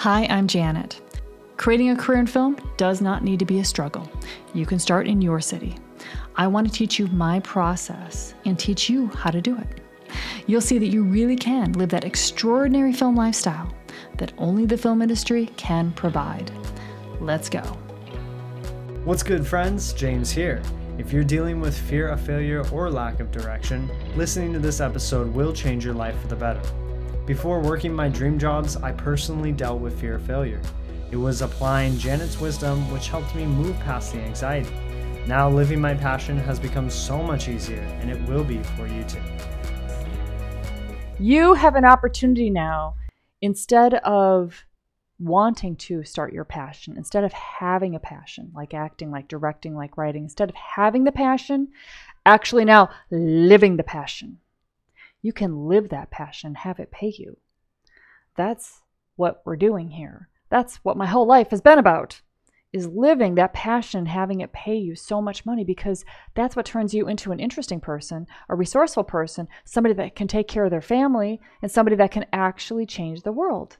Hi, I'm Janet. Creating a career in film does not need to be a struggle. You can start in your city. I want to teach you my process and teach you how to do it. You'll see that you really can live that extraordinary film lifestyle that only the film industry can provide. Let's go. What's good, friends? James here. If you're dealing with fear of failure or lack of direction, listening to this episode will change your life for the better. Before working my dream jobs, I personally dealt with fear of failure. It was applying Janet's wisdom which helped me move past the anxiety. Now, living my passion has become so much easier, and it will be for you too. You have an opportunity now instead of wanting to start your passion, instead of having a passion, like acting, like directing, like writing, instead of having the passion, actually now living the passion. You can live that passion have it pay you. That's what we're doing here. That's what my whole life has been about is living that passion, having it pay you so much money because that's what turns you into an interesting person, a resourceful person, somebody that can take care of their family, and somebody that can actually change the world.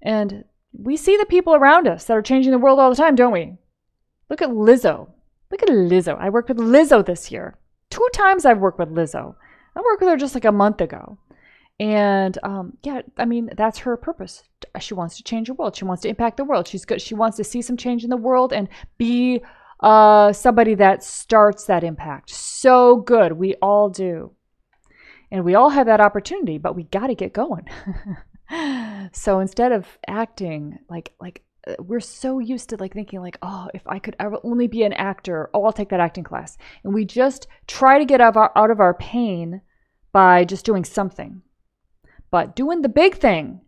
And we see the people around us that are changing the world all the time, don't we? Look at Lizzo. Look at Lizzo. I worked with Lizzo this year. Two times I've worked with Lizzo. I worked with her just like a month ago. And um, yeah, I mean, that's her purpose. She wants to change the world. She wants to impact the world. She's good. She wants to see some change in the world and be uh, somebody that starts that impact. So good. We all do. And we all have that opportunity, but we got to get going. so instead of acting like, like, we're so used to like thinking like oh if i could ever only be an actor oh i'll take that acting class and we just try to get out of our, out of our pain by just doing something but doing the big thing,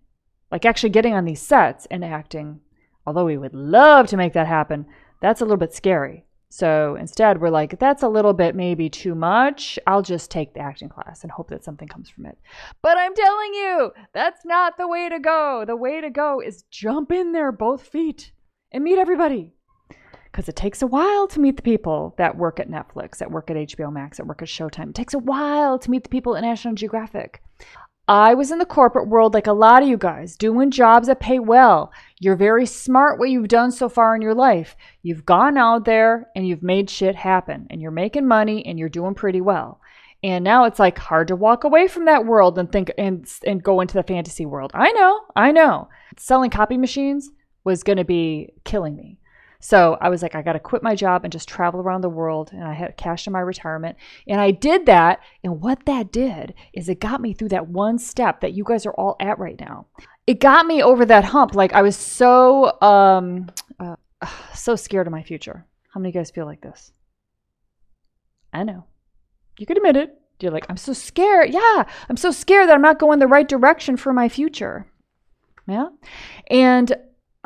like actually getting on these sets and acting, although we would love to make that happen, that's a little bit scary. So instead, we're like, that's a little bit maybe too much. I'll just take the acting class and hope that something comes from it. But I'm telling you, that's not the way to go. The way to go is jump in there both feet and meet everybody. Because it takes a while to meet the people that work at Netflix, that work at HBO Max, that work at Showtime. It takes a while to meet the people at National Geographic. I was in the corporate world like a lot of you guys, doing jobs that pay well. You're very smart what you've done so far in your life. You've gone out there and you've made shit happen and you're making money and you're doing pretty well. And now it's like hard to walk away from that world and think and and go into the fantasy world. I know, I know. Selling copy machines was going to be killing me. So I was like, I got to quit my job and just travel around the world. And I had cash in my retirement. And I did that. And what that did is it got me through that one step that you guys are all at right now. It got me over that hump. Like I was so, um, uh, so scared of my future. How many of you guys feel like this? I know. You could admit it. You're like, I'm so scared. Yeah, I'm so scared that I'm not going the right direction for my future. Yeah. And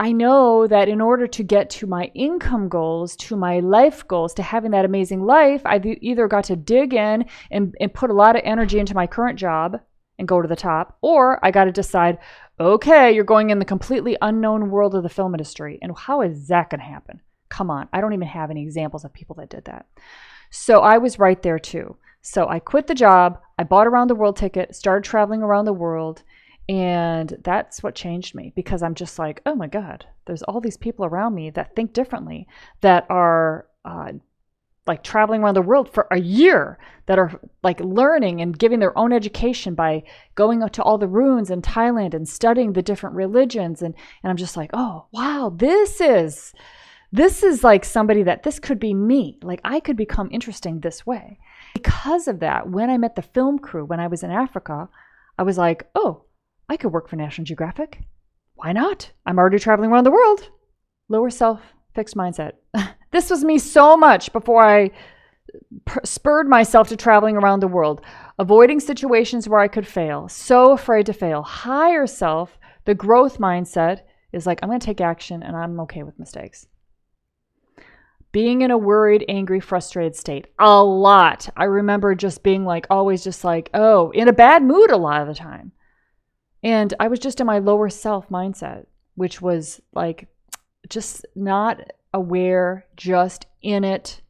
I know that in order to get to my income goals, to my life goals, to having that amazing life, I've either got to dig in and, and put a lot of energy into my current job and go to the top, or I got to decide, okay, you're going in the completely unknown world of the film industry. And how is that going to happen? Come on, I don't even have any examples of people that did that. So I was right there too. So I quit the job, I bought a round the world ticket, started traveling around the world, and that's what changed me because I'm just like, oh my God, there's all these people around me that think differently, that are uh, like traveling around the world for a year, that are like learning and giving their own education by going to all the ruins in Thailand and studying the different religions. And, and I'm just like, oh, wow, this is. This is like somebody that this could be me. Like I could become interesting this way. Because of that, when I met the film crew when I was in Africa, I was like, oh, I could work for National Geographic. Why not? I'm already traveling around the world. Lower self, fixed mindset. this was me so much before I spurred myself to traveling around the world, avoiding situations where I could fail, so afraid to fail. Higher self, the growth mindset is like, I'm going to take action and I'm okay with mistakes. Being in a worried, angry, frustrated state a lot. I remember just being like, always just like, oh, in a bad mood a lot of the time. And I was just in my lower self mindset, which was like just not aware, just in it.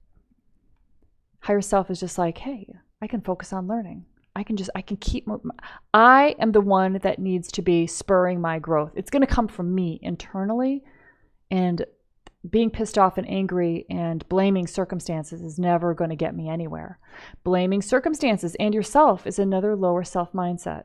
Higher self is just like, hey, I can focus on learning. I can just, I can keep, I am the one that needs to be spurring my growth. It's going to come from me internally. And being pissed off and angry and blaming circumstances is never going to get me anywhere. Blaming circumstances and yourself is another lower self mindset.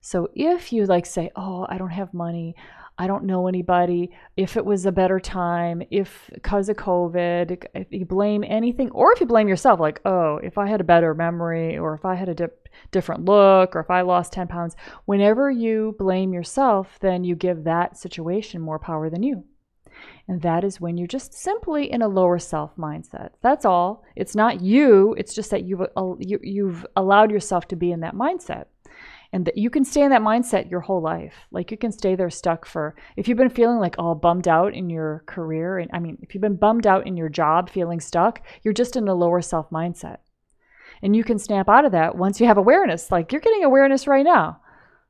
So if you like say, "Oh, I don't have money. I don't know anybody. If it was a better time, if because of COVID, if you blame anything, or if you blame yourself, like, oh, if I had a better memory, or if I had a dip, different look, or if I lost 10 pounds, whenever you blame yourself, then you give that situation more power than you. And that is when you're just simply in a lower self mindset. That's all. It's not you, it's just that you've, uh, you've allowed yourself to be in that mindset. And that you can stay in that mindset your whole life. Like you can stay there stuck for, if you've been feeling like all bummed out in your career, and I mean, if you've been bummed out in your job, feeling stuck, you're just in a lower self mindset. And you can snap out of that once you have awareness. Like you're getting awareness right now.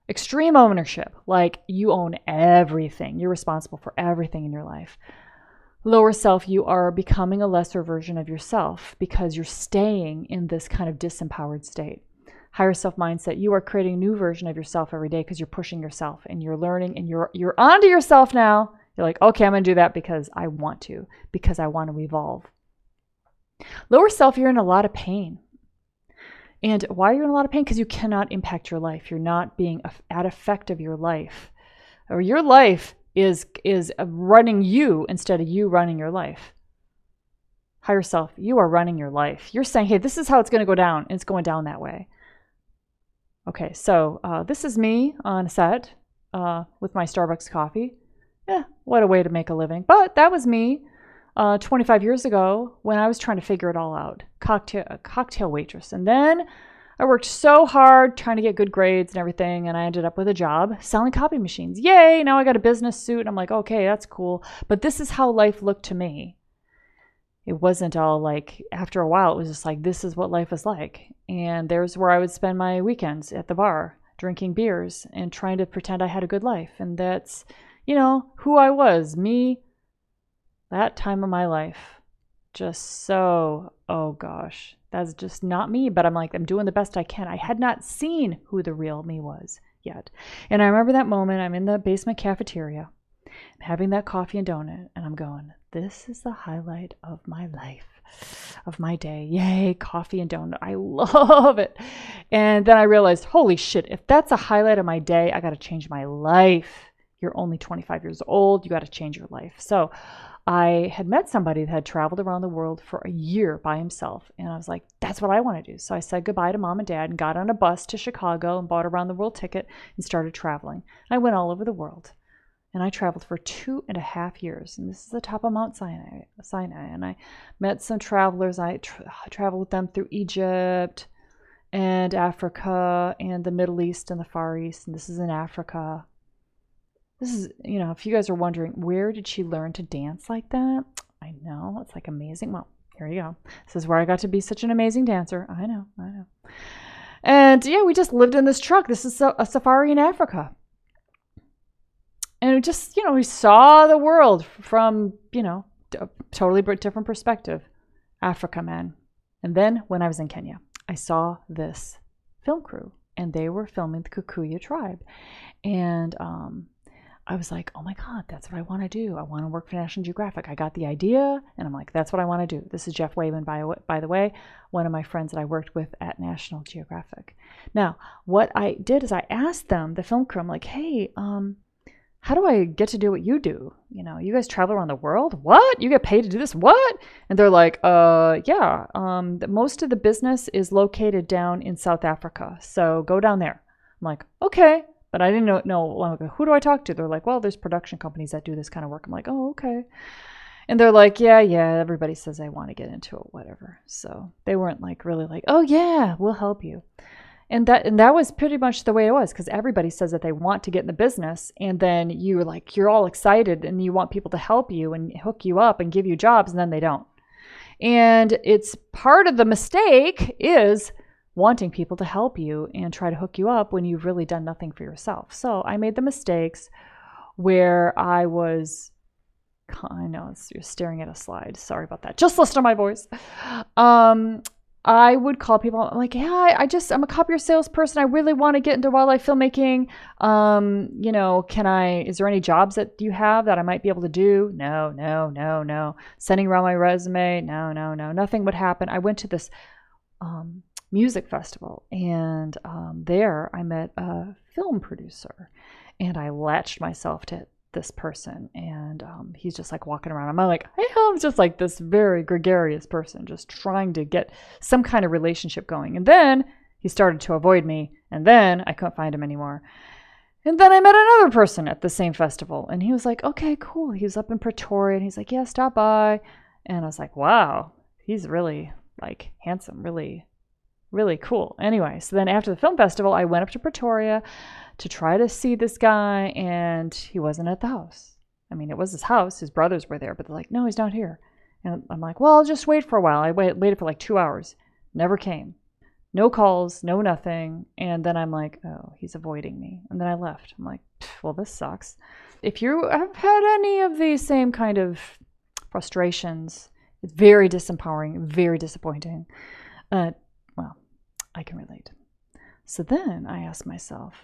Extreme ownership, like you own everything, you're responsible for everything in your life. Lower self, you are becoming a lesser version of yourself because you're staying in this kind of disempowered state. Higher self mindset, you are creating a new version of yourself every day because you're pushing yourself and you're learning and you're you're onto yourself now. You're like, okay, I'm gonna do that because I want to, because I want to evolve. Lower self, you're in a lot of pain. And why are you in a lot of pain? Because you cannot impact your life. You're not being at effect of your life. Or your life is is uh, running you instead of you running your life. Higher self, you are running your life. You're saying, hey, this is how it's to go down, and it's going down that way. Okay, so uh, this is me on set uh, with my Starbucks coffee. Yeah, what a way to make a living. But that was me uh, 25 years ago when I was trying to figure it all out, cocktail cocktail waitress, and then I worked so hard trying to get good grades and everything, and I ended up with a job selling copy machines. Yay! Now I got a business suit. And I'm like, okay, that's cool. But this is how life looked to me. It wasn't all like, after a while, it was just like, this is what life is like. And there's where I would spend my weekends at the bar, drinking beers and trying to pretend I had a good life. And that's, you know, who I was me that time of my life just so oh gosh that's just not me but i'm like i'm doing the best i can i had not seen who the real me was yet and i remember that moment i'm in the basement cafeteria i'm having that coffee and donut and i'm going this is the highlight of my life of my day yay coffee and donut i love it and then i realized holy shit if that's a highlight of my day i got to change my life you're only 25 years old you got to change your life so I had met somebody that had traveled around the world for a year by himself. And I was like, that's what I want to do. So I said goodbye to mom and dad and got on a bus to Chicago and bought a round the world ticket and started traveling. I went all over the world. And I traveled for two and a half years. And this is the top of Mount Sinai. Sinai. And I met some travelers. I tra- traveled with them through Egypt and Africa and the Middle East and the Far East. And this is in Africa. This is, you know, if you guys are wondering, where did she learn to dance like that? I know, it's like amazing. Well, here you go. This is where I got to be such an amazing dancer. I know, I know. And yeah, we just lived in this truck. This is a safari in Africa. And we just, you know, we saw the world from, you know, a totally different perspective. Africa, man. And then when I was in Kenya, I saw this film crew and they were filming the Kikuyu tribe. And um, I was like, oh my God, that's what I want to do. I want to work for National Geographic. I got the idea, and I'm like, that's what I want to do. This is Jeff Wayman, by, by the way, one of my friends that I worked with at National Geographic. Now, what I did is I asked them, the film crew, I'm like, hey, um, how do I get to do what you do? You know, you guys travel around the world. What? You get paid to do this? What? And they're like, uh, yeah. Um, most of the business is located down in South Africa, so go down there. I'm like, okay. But I didn't know, know who do I talk to? They're like, well, there's production companies that do this kind of work. I'm like, oh, okay. And they're like, yeah, yeah, everybody says I want to get into it, whatever. So they weren't like really like, oh yeah, we'll help you. And that and that was pretty much the way it was because everybody says that they want to get in the business, and then you're like you're all excited and you want people to help you and hook you up and give you jobs, and then they don't. And it's part of the mistake is wanting people to help you and try to hook you up when you've really done nothing for yourself. So I made the mistakes where I was. I know you're staring at a slide. Sorry about that. Just listen to my voice. Um, I would call people. I'm like, yeah, I, just I'm a copier salesperson. I really want to get into wildlife filmmaking. Um, you know, can I? Is there any jobs that you have that I might be able to do? No, no, no, no. Sending around my resume. No, no, no. Nothing would happen. I went to this um, music festival, and um, there I met a film producer, and I latched myself to this person and um, he's just like walking around. I'm like hey i'm just like this very gregarious person just trying to get some kind of relationship going. And then he started to avoid me and then i couldn't find him anymore. And then i met another person at the same festival and he was like okay cool. He was up in pretoria and he's like yeah stop by. And i was like wow he's really like handsome really really cool. Anyway so then after the film festival i went up to pretoria to try to see this guy, and he wasn't at the house. I mean, it was his house. His brothers were there, but they're like, no, he's not here. And I'm like, well, I'll just wait for a while. I wait, waited for like two hours. Never came. No calls, no nothing. And then I'm like, oh, he's avoiding me. And then I left. I'm like, well, this sucks. If you have had any of these same kind of frustrations, it's very disempowering, very disappointing. Uh, well, I can relate. So then I asked myself,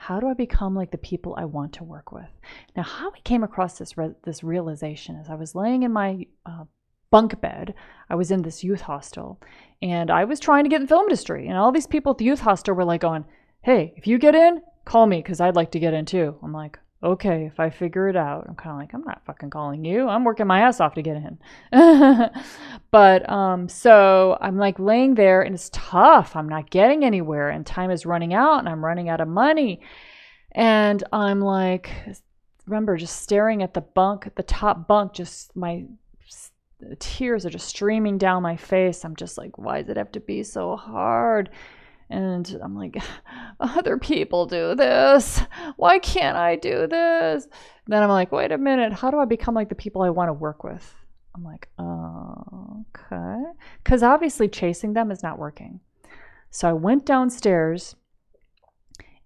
how do I become like the people I want to work with? Now, how I came across this re- this realization is I was laying in my uh, bunk bed. I was in this youth hostel, and I was trying to get in the film industry. And all these people at the youth hostel were like, "Going, hey, if you get in, call me because I'd like to get in too." I'm like, okay, if I figure it out, I'm kind of like, I'm not fucking calling you. I'm working my ass off to get in. but um, so I'm like laying there and it's tough. I'm not getting anywhere and time is running out and I'm running out of money. And I'm like, remember just staring at the bunk, the top bunk, just my tears are just streaming down my face. I'm just like, why does it have to be so hard? And I'm like, other people do this. Why can't I do this? Then I'm like, wait a minute. How do I become like the people I want to work with? I'm like, okay. Because obviously chasing them is not working. So I went downstairs,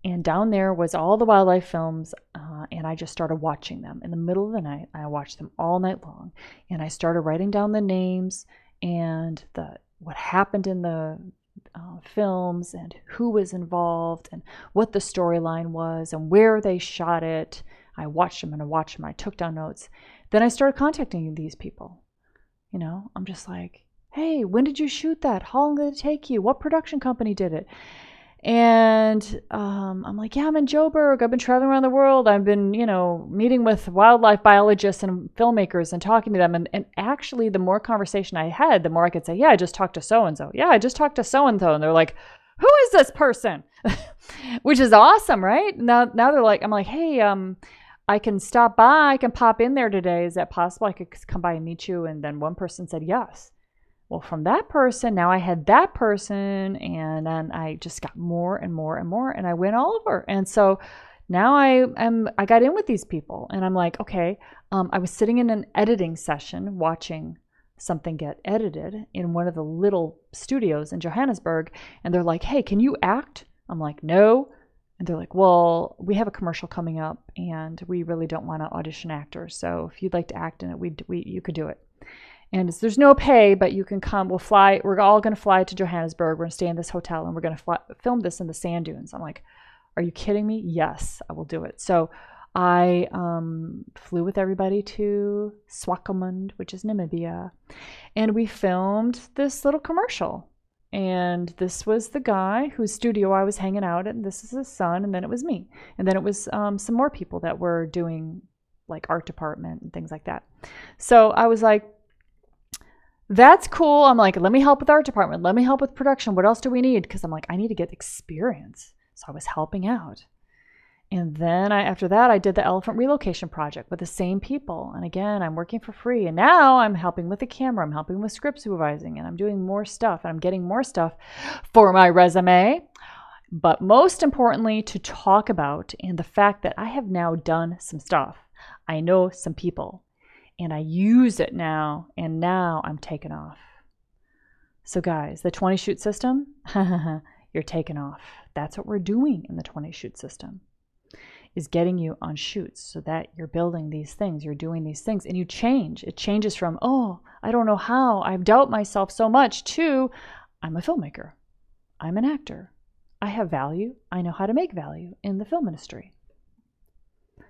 and down there was all the wildlife films, uh, and I just started watching them in the middle of the night. I watched them all night long, and I started writing down the names and the what happened in the uh, films and who was involved and what the storyline was and where they shot it. I watched them and I watched them. I took down notes. Then I started contacting these people. You know, I'm just like, hey, when did you shoot that? How long did it take you? What production company did it? And um, I'm like, yeah, I'm in Joburg. I've been traveling around the world. I've been, you know, meeting with wildlife biologists and filmmakers and talking to them. And, and actually, the more conversation I had, the more I could say, yeah, I just talked to so and so. Yeah, I just talked to so and so. And they're like, who is this person? Which is awesome, right? Now, now they're like, I'm like, hey, um, I can stop by. I can pop in there today. Is that possible? I could come by and meet you. And then one person said yes. Well, from that person, now I had that person, and then I just got more and more and more, and I went all over. And so now I am I got in with these people, and I'm like, okay. Um, I was sitting in an editing session watching something get edited in one of the little studios in Johannesburg, and they're like, hey, can you act? I'm like, no. And they're like, well, we have a commercial coming up, and we really don't want to audition actors. So if you'd like to act in it, we, we you could do it and there's no pay, but you can come. We'll fly. We're all going to fly to Johannesburg. We're going to stay in this hotel, and we're going to film this in the sand dunes. I'm like, are you kidding me? Yes, I will do it. So I um, flew with everybody to Swakopmund, which is Namibia, and we filmed this little commercial. And this was the guy whose studio I was hanging out at, and this is his son, and then it was me, and then it was um, some more people that were doing like art department and things like that. So I was like, that's cool. I'm like, let me help with art department. Let me help with production. What else do we need? Because I'm like, I need to get experience. So I was helping out. And then I, after that, I did the elephant relocation project with the same people. And again, I'm working for free. And now I'm helping with the camera. I'm helping with script supervising. And I'm doing more stuff. And I'm getting more stuff for my resume. But most importantly, to talk about and the fact that I have now done some stuff. I know some people and I use it now, and now I'm taken off. So, guys, the 20 shoot system, you're taken off. That's what we're doing in the 20 shoot system is getting you on shoots so that you're building these things, you're doing these things, and you change. It changes from, oh, I don't know how, I've doubt myself so much, to I'm a filmmaker. I'm an actor. I have value. I know how to make value in the film industry.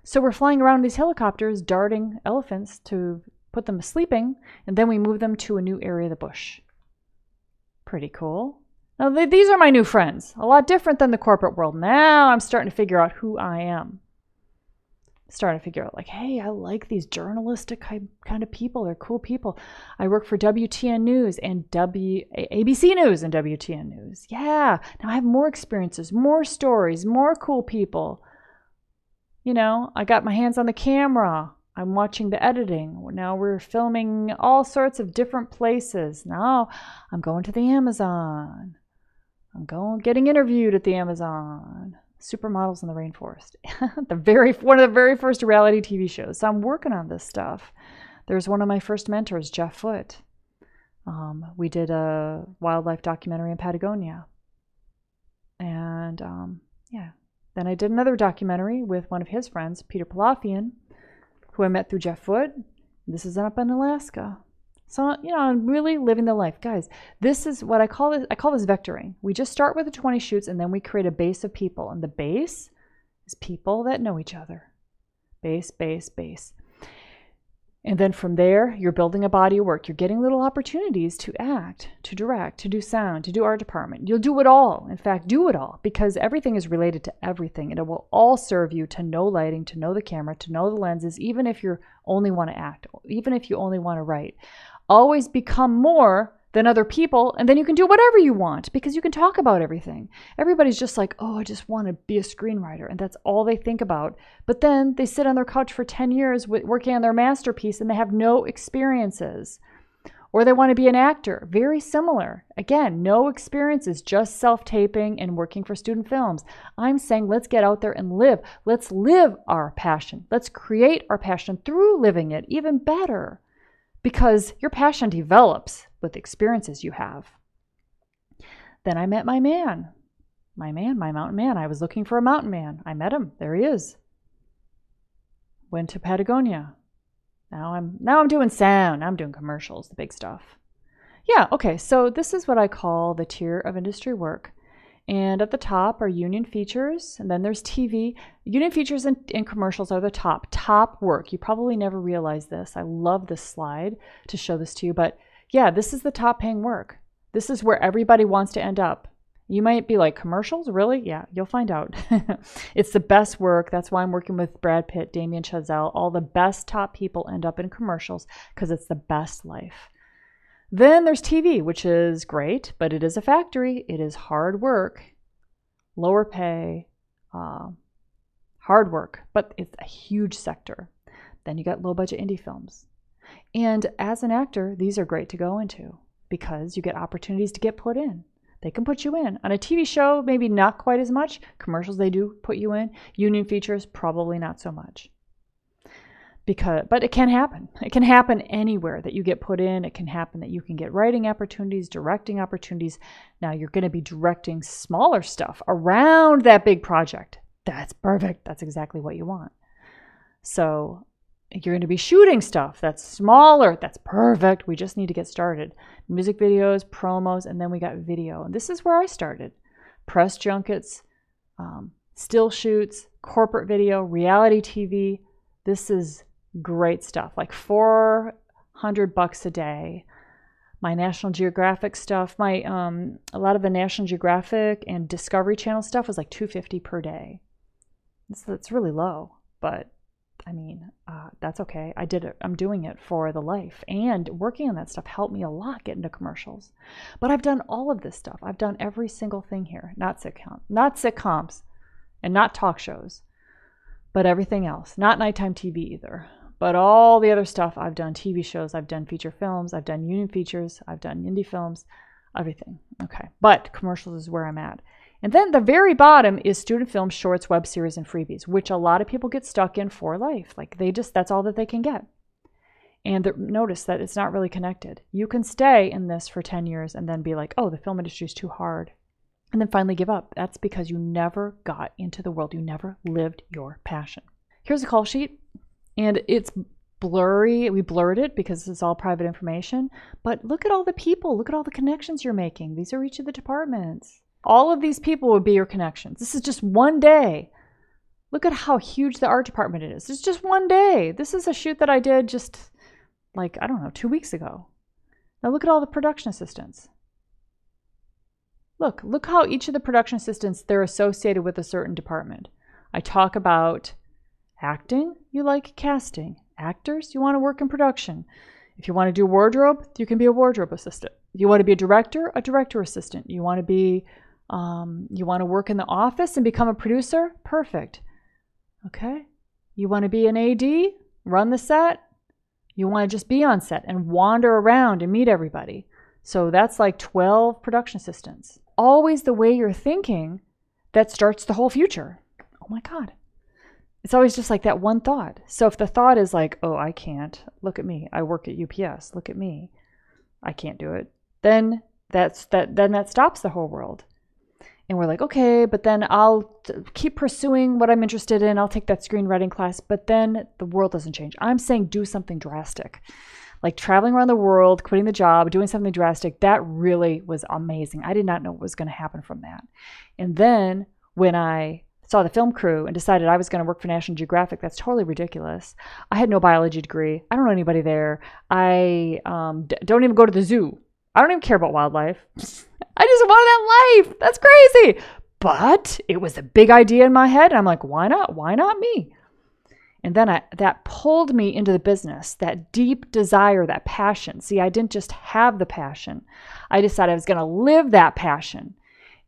So we're flying around these helicopters, darting elephants to put them sleeping, and then we move them to a new area of the bush. Pretty cool. Now, th- these are my new friends, a lot different than the corporate world. Now I'm starting to figure out who I am. Starting to figure out, like, hey, I like these journalistic kind of people. They're cool people. I work for WTN News and W ABC News and WTN News. Yeah. Now I have more experiences, more stories, more cool people. You know, I got my hands on the camera. I'm watching the editing. Now we're filming all sorts of different places. Now I'm going to the Amazon. I'm going getting interviewed at the Amazon. Supermodels in the Rainforest. the very one of the very first reality TV shows. So I'm working on this stuff. There's one of my first mentors, Jeff Foote. Um, we did a wildlife documentary in Patagonia. And um, yeah, then I did another documentary with one of his friends, Peter Palafian, who I met through Jeff Foote. This is up in Alaska. So, you know, I'm really living the life. Guys, this is what I call this I call this vectoring. We just start with the 20 shoots and then we create a base of people. And the base is people that know each other. Base, base, base. And then from there, you're building a body of work. You're getting little opportunities to act, to direct, to do sound, to do art department. You'll do it all. In fact, do it all because everything is related to everything and it will all serve you to know lighting, to know the camera, to know the lenses, even if you only want to act, even if you only want to write. Always become more than other people, and then you can do whatever you want because you can talk about everything. Everybody's just like, oh, I just want to be a screenwriter, and that's all they think about. But then they sit on their couch for 10 years working on their masterpiece and they have no experiences. Or they want to be an actor, very similar. Again, no experiences, just self taping and working for student films. I'm saying let's get out there and live. Let's live our passion. Let's create our passion through living it even better because your passion develops with experiences you have. Then I met my man. My man, my mountain man. I was looking for a mountain man. I met him. There he is. Went to Patagonia. Now I'm now I'm doing sound. I'm doing commercials, the big stuff. Yeah, okay. So this is what I call the tier of industry work. And at the top are union features, and then there's TV. Union features and, and, commercials are the top, top work. You probably never realize this. I love this slide to show this to you, but yeah, this is the top paying work. This is where everybody wants to end up. You might be like, commercials? Really? Yeah, you'll find out. it's the best work. That's why I'm working with Brad Pitt, Damien Chazelle. All the best top people end up in commercials because it's the best life. Then there's TV, which is great, but it is a factory. It is hard work, lower pay, uh, hard work, but it's a huge sector. Then you got low budget indie films. And as an actor, these are great to go into because you get opportunities to get put in. They can put you in. On a TV show, maybe not quite as much. Commercials, they do put you in. Union features, probably not so much because but it can happen. It can happen anywhere that you get put in. It can happen that you can get writing opportunities directing opportunities. Now you're going to be directing smaller stuff around that big project. That's perfect. That's exactly what you want. So you're going to be shooting stuff that's smaller. That's perfect. We just need to get started. Music videos promos and then we got video. And this is where i started. Press junkets um, still shoots corporate video reality tv this is great stuff, like 400 bucks a day. My National Geographic stuff, my um, a lot of the National Geographic and Discovery Channel stuff was like 250 per day. That's, that's really low, but I mean, uh, that's okay. I did it. I'm doing it for the life. And working on that stuff helped me a lot get into commercials. But I've done all of this stuff. I've done every single thing here. Not sitcom, not sitcoms, and not talk shows, but everything else. Not nighttime TV either. But all the other stuff I've done TV shows, I've done feature films, I've done union features, I've done indie films, everything. Okay. But commercials is where I'm at. And then the very bottom is student films, shorts, web series, and freebies, which a lot of people get stuck in for life. Like they just, that's all that they can get. And the, notice that it's not really connected. You can stay in this for 10 years and then be like, oh, the film industry is too hard. And then finally give up. That's because you never got into the world. You never lived your passion. Here's a call sheet. And it's blurry. We blurred it because it's all private information. But look at all the people. Look at all the connections you're making. These are each of the departments. All of these people would be your connections. This is just one day. Look at how huge the art department is. It's just one day. This is a shoot that I did just like, I don't know, two weeks ago. Now look at all the production assistants. Look, look how each of the production assistants they're associated with a certain department. I talk about acting, you like casting. Actors, you want to work in production. If you want to do wardrobe, you can be a wardrobe assistant. If You want to be a director, a director assistant. You want to be, um, you want to work in the office and become a producer, perfect. Okay. You want to be an AD, run the set. You want to just be on set and wander around and meet everybody. So that's like 12 production assistants. Always the way you're thinking that starts the whole future. Oh my God. It's always just like that one thought. So if the thought is like, oh, I can't, look at me. I work at UPS. Look at me. I can't do it. Then that's that then that stops the whole world. And we're like, okay, but then I'll keep pursuing what I'm interested in. I'll take that screenwriting class, but then the world doesn't change. I'm saying do something drastic. Like traveling around the world, quitting the job, doing something drastic. That really was amazing. I did not know what was going to happen from that. And then when I saw the film crew and decided I was going to work for National Geographic. That's totally ridiculous. I had no biology degree. I don't know anybody there. I um, d- don't even go to the zoo. I don't even care about wildlife. I just wanted that life. That's crazy. But it was a big idea in my head. And I'm like, why not? Why not me? And then I, that pulled me into the business, that deep desire, that passion. See, I didn't just have the passion, I decided I was going to live that passion.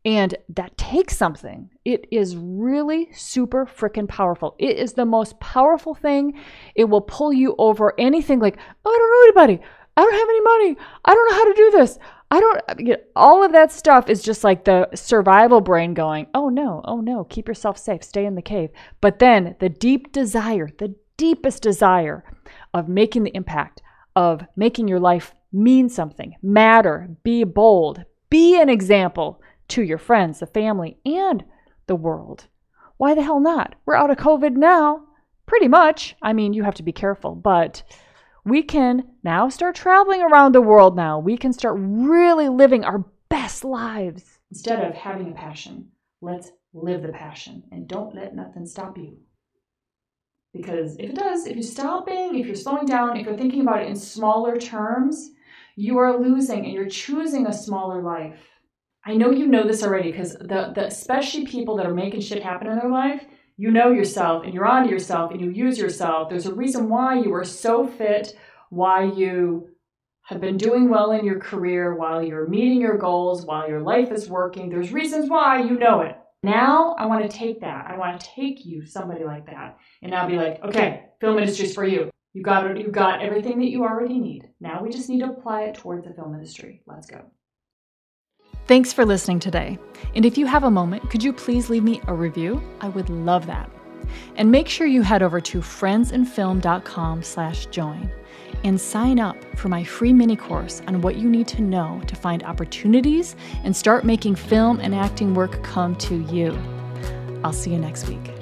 And that takes something. It is really super freaking powerful. It is the most powerful thing. It will pull you over anything like, oh, I don't know anybody. I don't have any money. I don't know how to do this. I don't, all of that stuff is just like the survival brain going, oh no, oh no, keep yourself safe, stay in the cave. But then the deep desire, the deepest desire of making the impact, of making your life mean something, matter, be bold, be an example to your friends, the family, and the world. Why the hell not? We're out of COVID now. Pretty much. I mean, you have to be careful, but we can now start traveling around the world now. We can start really living our best lives. Instead of having a passion, let's live the passion and don't let nothing stop you. Because if it does, if you're stopping, if you're slowing down, if you're thinking about it in smaller terms, you are losing and you're choosing a smaller life. I know you know this already because the, the especially people that are making shit happen in their life, you know yourself and you're onto yourself and you use yourself. There's a reason why you are so fit, why you have been doing well in your career, while you're meeting your goals, while your life is working. There's reasons why you know it. Now I want to take that. I want to take you, somebody like that, and now be like, okay, film industry's for you. You got it. You got everything that you already need. Now we just need to apply it towards the film industry. Let's go. Thanks for listening today. And if you have a moment, could you please leave me a review? I would love that. And make sure you head over to friendsinfilm.com slash join and sign up for my free mini course on what you need to know to find opportunities and start making film and acting work come to you. I'll see you next week.